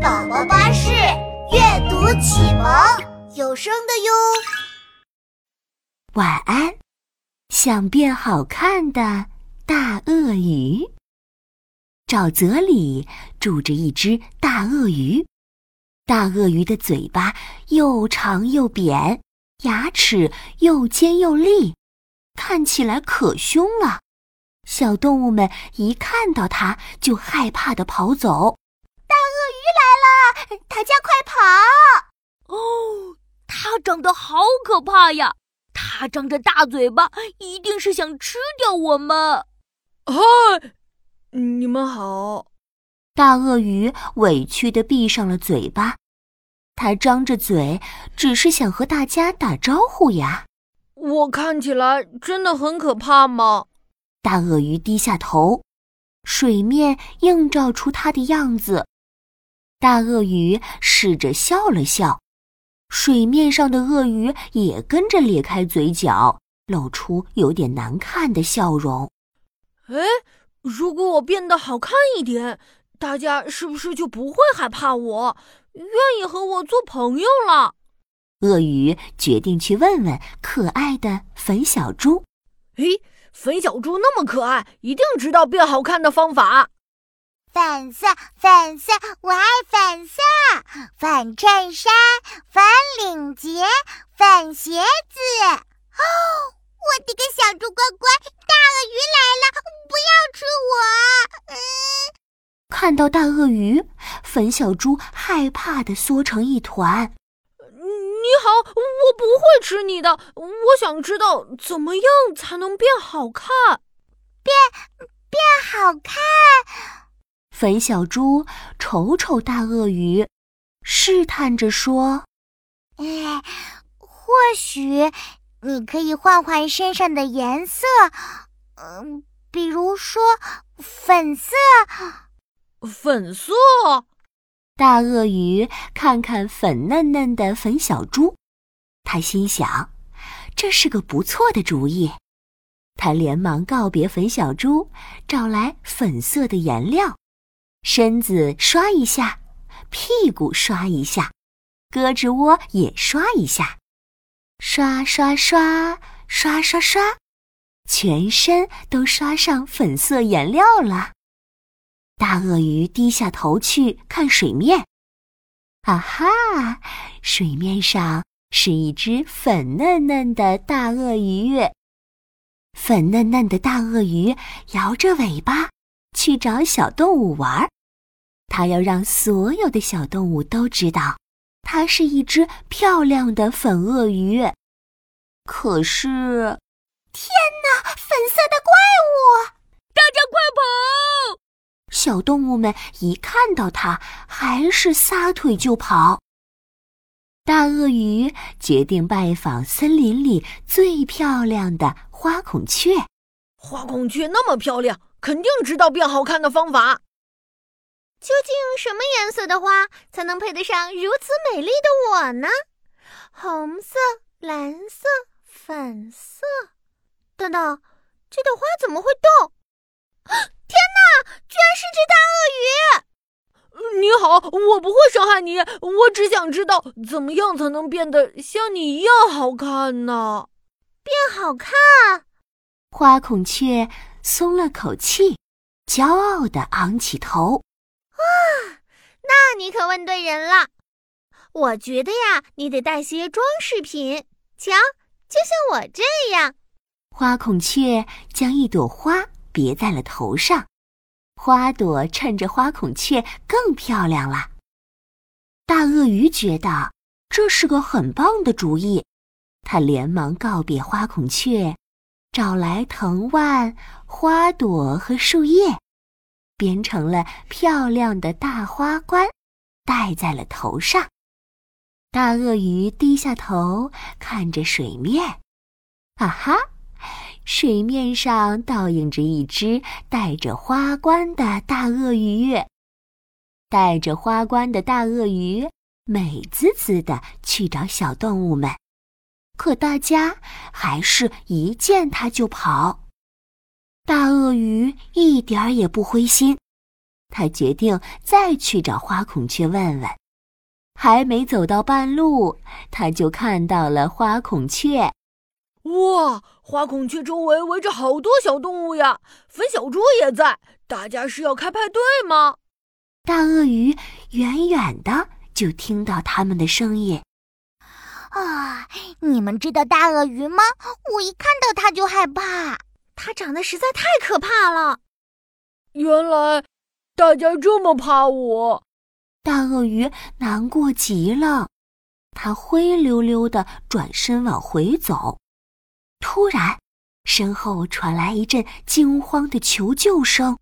宝宝巴士阅读启蒙有声的哟。晚安，想变好看的大鳄鱼。沼泽里住着一只大鳄鱼，大鳄鱼的嘴巴又长又扁，牙齿又尖又利，看起来可凶了。小动物们一看到它就害怕的跑走。大家快跑！哦，它长得好可怕呀！它张着大嘴巴，一定是想吃掉我们。嗨，你们好！大鳄鱼委屈的闭上了嘴巴，它张着嘴，只是想和大家打招呼呀。我看起来真的很可怕吗？大鳄鱼低下头，水面映照出它的样子。大鳄鱼试着笑了笑，水面上的鳄鱼也跟着咧开嘴角，露出有点难看的笑容。哎，如果我变得好看一点，大家是不是就不会害怕我，愿意和我做朋友了？鳄鱼决定去问问可爱的粉小猪。哎。粉小猪那么可爱，一定知道变好看的方法。粉色，粉色，我爱粉色。粉衬衫，粉领结，粉鞋子。哦，我的个小猪乖乖，大鳄鱼来了，不要吃我！嗯，看到大鳄鱼，粉小猪害怕的缩成一团。你好，我不会吃你的。我想知道怎么样才能变好看。变变好看。粉小猪瞅瞅大鳄鱼，试探着说：“哎，或许你可以换换身上的颜色，嗯，比如说粉色。粉色。”大鳄鱼看看粉嫩嫩的粉小猪，他心想，这是个不错的主意。他连忙告别粉小猪，找来粉色的颜料，身子刷一下，屁股刷一下，胳肢窝也刷一下，刷刷刷刷刷刷，全身都刷上粉色颜料了。大鳄鱼低下头去看水面，啊哈！水面上是一只粉嫩嫩的大鳄鱼。粉嫩嫩的大鳄鱼摇着尾巴去找小动物玩，它要让所有的小动物都知道，它是一只漂亮的粉鳄鱼。可是，天哪！粉色的怪物！大家快跑！小动物们一看到它，还是撒腿就跑。大鳄鱼决定拜访森林里最漂亮的花孔雀。花孔雀那么漂亮，肯定知道变好看的方法。究竟什么颜色的花才能配得上如此美丽的我呢？红色、蓝色、粉色……等等，这朵花怎么会动？天哪！居然是只大鳄鱼！你好，我不会伤害你，我只想知道怎么样才能变得像你一样好看呢？变好看？花孔雀松了口气，骄傲地昂起头。哇，那你可问对人了。我觉得呀，你得带些装饰品。瞧，就像我这样。花孔雀将一朵花。别在了头上，花朵衬着花孔雀更漂亮了。大鳄鱼觉得这是个很棒的主意，他连忙告别花孔雀，找来藤蔓、花朵和树叶，编成了漂亮的大花冠，戴在了头上。大鳄鱼低下头看着水面，啊哈！水面上倒映着一只戴着花冠的大鳄鱼，戴着花冠的大鳄鱼美滋滋的去找小动物们，可大家还是一见它就跑。大鳄鱼一点儿也不灰心，他决定再去找花孔雀问问。还没走到半路，他就看到了花孔雀。哇，花孔雀周围围着好多小动物呀！粉小猪也在，大家是要开派对吗？大鳄鱼远远的就听到他们的声音。啊，你们知道大鳄鱼吗？我一看到它就害怕，它长得实在太可怕了。原来大家这么怕我，大鳄鱼难过极了，它灰溜溜的转身往回走。突然，身后传来一阵惊慌的求救声：“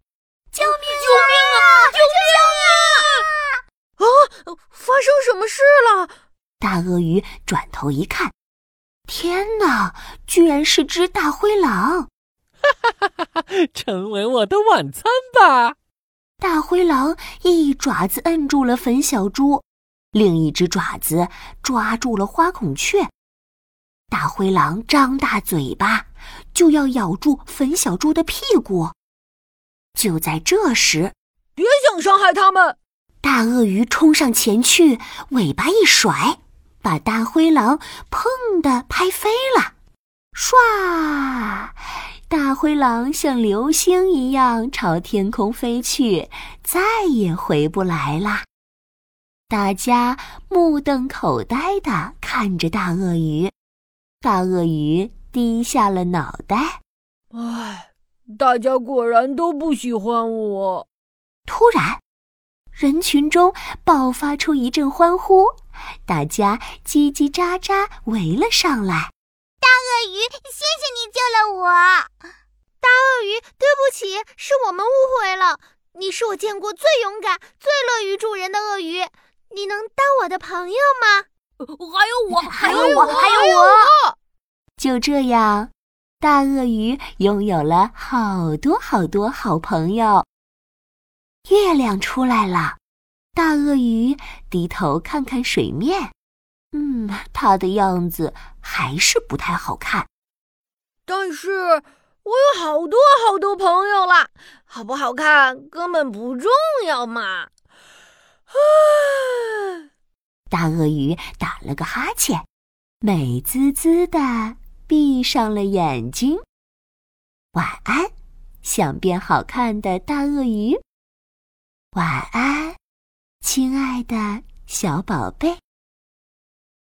救命！救命啊！救命啊！啊，发生什么事了？”大鳄鱼转头一看，天哪，居然是只大灰狼！哈哈哈哈！成为我的晚餐吧！大灰狼一爪子摁住了粉小猪，另一只爪子抓住了花孔雀。大灰狼张大嘴巴，就要咬住粉小猪的屁股。就在这时，别想伤害他们！大鳄鱼冲上前去，尾巴一甩，把大灰狼砰的拍飞了。唰，大灰狼像流星一样朝天空飞去，再也回不来了。大家目瞪口呆的看着大鳄鱼。大鳄鱼低下了脑袋。唉，大家果然都不喜欢我。突然，人群中爆发出一阵欢呼，大家叽叽喳喳围了上来。大鳄鱼，谢谢你救了我！大鳄鱼，对不起，是我们误会了。你是我见过最勇敢、最乐于助人的鳄鱼，你能当我的朋友吗？还有我，还有我，还有我。就这样，大鳄鱼拥有了好多好多好朋友。月亮出来了，大鳄鱼低头看看水面，嗯，它的样子还是不太好看。但是我有好多好多朋友啦，好不好看根本不重要嘛。啊！大鳄鱼打了个哈欠，美滋滋的闭上了眼睛。晚安，想变好看的大鳄鱼。晚安，亲爱的小宝贝。